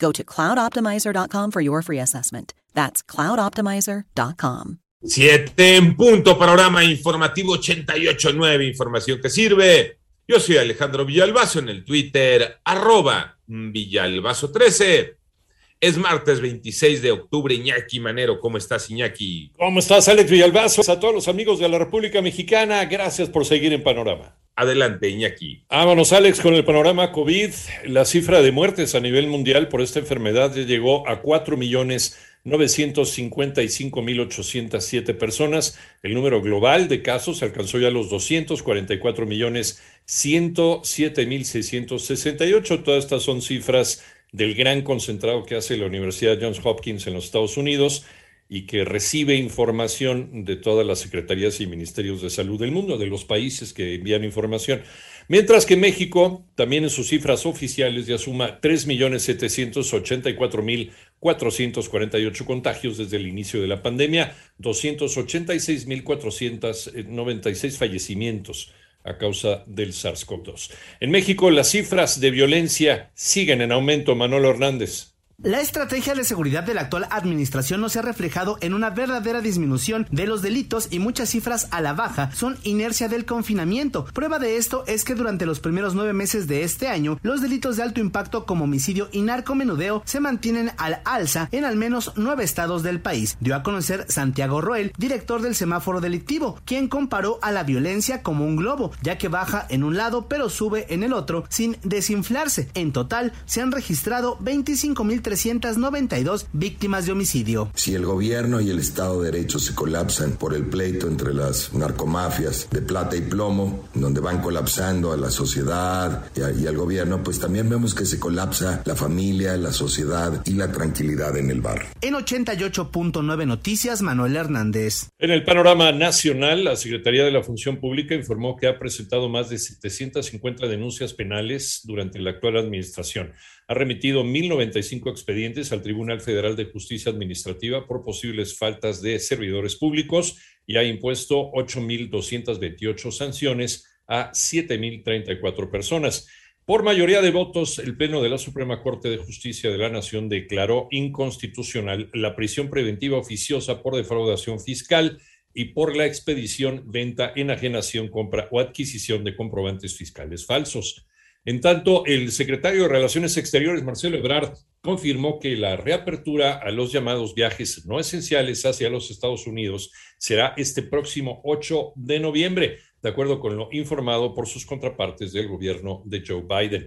Go to cloudoptimizer.com for your free assessment. That's cloudoptimizer.com. Siete en punto, panorama informativo 88.9, información que sirve. Yo soy Alejandro Villalbazo en el Twitter, arroba Villalbazo13. Es martes 26 de octubre, Iñaki Manero. ¿Cómo estás, Iñaki? ¿Cómo estás, Alex Villalbazo? A todos los amigos de la República Mexicana, gracias por seguir en Panorama. Adelante, Iñaki. Vámonos, Alex, con el panorama COVID. La cifra de muertes a nivel mundial por esta enfermedad ya llegó a 4 millones 955.807 personas. El número global de casos alcanzó ya los 244 millones 107.668. Todas estas son cifras del gran concentrado que hace la Universidad Johns Hopkins en los Estados Unidos y que recibe información de todas las secretarías y ministerios de salud del mundo, de los países que envían información. Mientras que México, también en sus cifras oficiales, ya suma 3.784.448 contagios desde el inicio de la pandemia, 286.496 fallecimientos a causa del SARS-CoV-2. En México, las cifras de violencia siguen en aumento. Manolo Hernández. La estrategia de seguridad de la actual administración no se ha reflejado en una verdadera disminución de los delitos y muchas cifras a la baja son inercia del confinamiento. Prueba de esto es que durante los primeros nueve meses de este año, los delitos de alto impacto como homicidio y narcomenudeo se mantienen al alza en al menos nueve estados del país, dio a conocer Santiago Roel, director del semáforo delictivo, quien comparó a la violencia como un globo, ya que baja en un lado pero sube en el otro sin desinflarse. En total, se han registrado 25 mil 392 víctimas de homicidio. Si el gobierno y el Estado de Derecho se colapsan por el pleito entre las narcomafias de plata y plomo, donde van colapsando a la sociedad y, a, y al gobierno, pues también vemos que se colapsa la familia, la sociedad y la tranquilidad en el barrio. En 88.9 Noticias, Manuel Hernández. En el panorama nacional, la Secretaría de la Función Pública informó que ha presentado más de 750 denuncias penales durante la actual administración ha remitido 1.095 expedientes al Tribunal Federal de Justicia Administrativa por posibles faltas de servidores públicos y ha impuesto 8.228 sanciones a 7.034 personas. Por mayoría de votos, el Pleno de la Suprema Corte de Justicia de la Nación declaró inconstitucional la prisión preventiva oficiosa por defraudación fiscal y por la expedición, venta, enajenación, compra o adquisición de comprobantes fiscales falsos. En tanto, el secretario de Relaciones Exteriores, Marcelo Ebrard, confirmó que la reapertura a los llamados viajes no esenciales hacia los Estados Unidos será este próximo 8 de noviembre, de acuerdo con lo informado por sus contrapartes del gobierno de Joe Biden.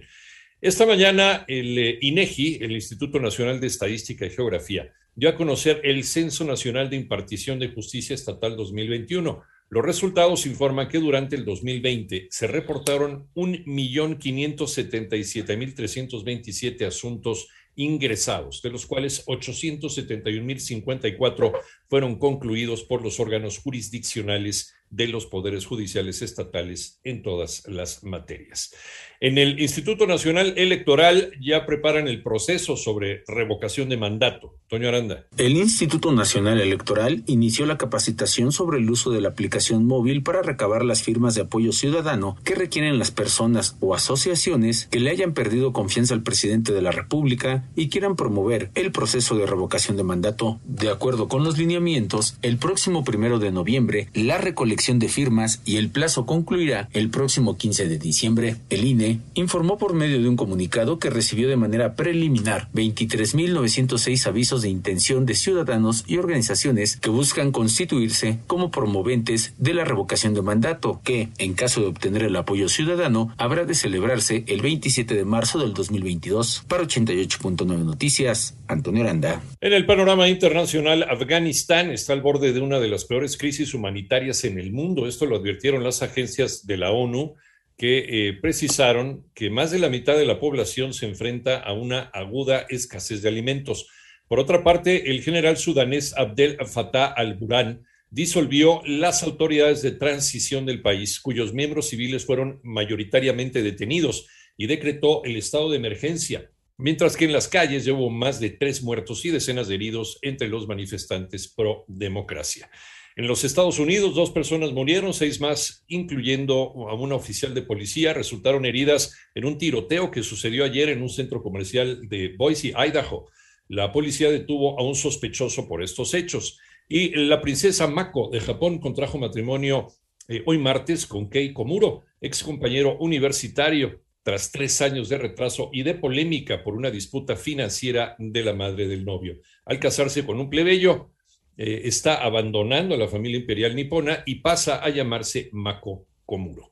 Esta mañana el eh, INEGI, el Instituto Nacional de Estadística y Geografía, dio a conocer el Censo Nacional de Impartición de Justicia Estatal 2021 los resultados informan que durante el 2020 se reportaron 1.577.327 asuntos ingresados, de los cuales 871.054 fueron concluidos por los órganos jurisdiccionales de los poderes judiciales estatales en todas las materias. En el Instituto Nacional Electoral ya preparan el proceso sobre revocación de mandato. Toño Aranda. El Instituto Nacional Electoral inició la capacitación sobre el uso de la aplicación móvil para recabar las firmas de apoyo ciudadano que requieren las personas o asociaciones que le hayan perdido confianza al presidente de la República y quieran promover el proceso de revocación de mandato. De acuerdo con los lineamientos el próximo primero de noviembre la recolección de firmas y el plazo concluirá el próximo 15 de diciembre. El INE informó por medio de un comunicado que recibió de manera preliminar 23.906 avisos de intención de ciudadanos y organizaciones que buscan constituirse como promoventes de la revocación de mandato, que, en caso de obtener el apoyo ciudadano, habrá de celebrarse el 27 de marzo del 2022. Para 88.9 Noticias, Antonio Aranda. En el panorama internacional, Afganistán está al borde de una de las peores crisis humanitarias en el mundo. Esto lo advirtieron las agencias de la ONU que eh, precisaron que más de la mitad de la población se enfrenta a una aguda escasez de alimentos. Por otra parte, el general sudanés Abdel Fattah al-Burhan disolvió las autoridades de transición del país, cuyos miembros civiles fueron mayoritariamente detenidos, y decretó el estado de emergencia, mientras que en las calles hubo más de tres muertos y decenas de heridos entre los manifestantes pro democracia. En los Estados Unidos, dos personas murieron, seis más, incluyendo a una oficial de policía, resultaron heridas en un tiroteo que sucedió ayer en un centro comercial de Boise, Idaho. La policía detuvo a un sospechoso por estos hechos. Y la princesa Mako de Japón contrajo matrimonio eh, hoy martes con Kei Komuro, ex compañero universitario, tras tres años de retraso y de polémica por una disputa financiera de la madre del novio. Al casarse con un plebeyo, eh, está abandonando a la familia imperial nipona y pasa a llamarse Mako Komuro.